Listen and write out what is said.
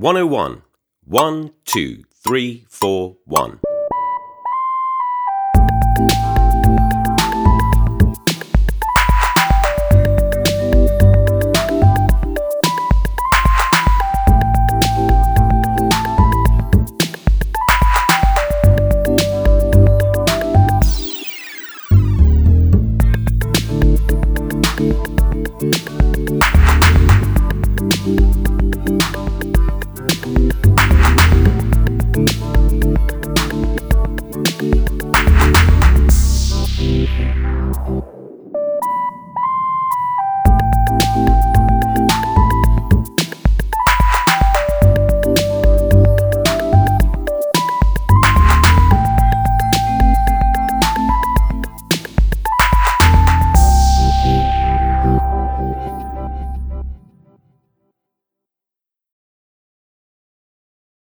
101. 1, 2, 3, 4, 1.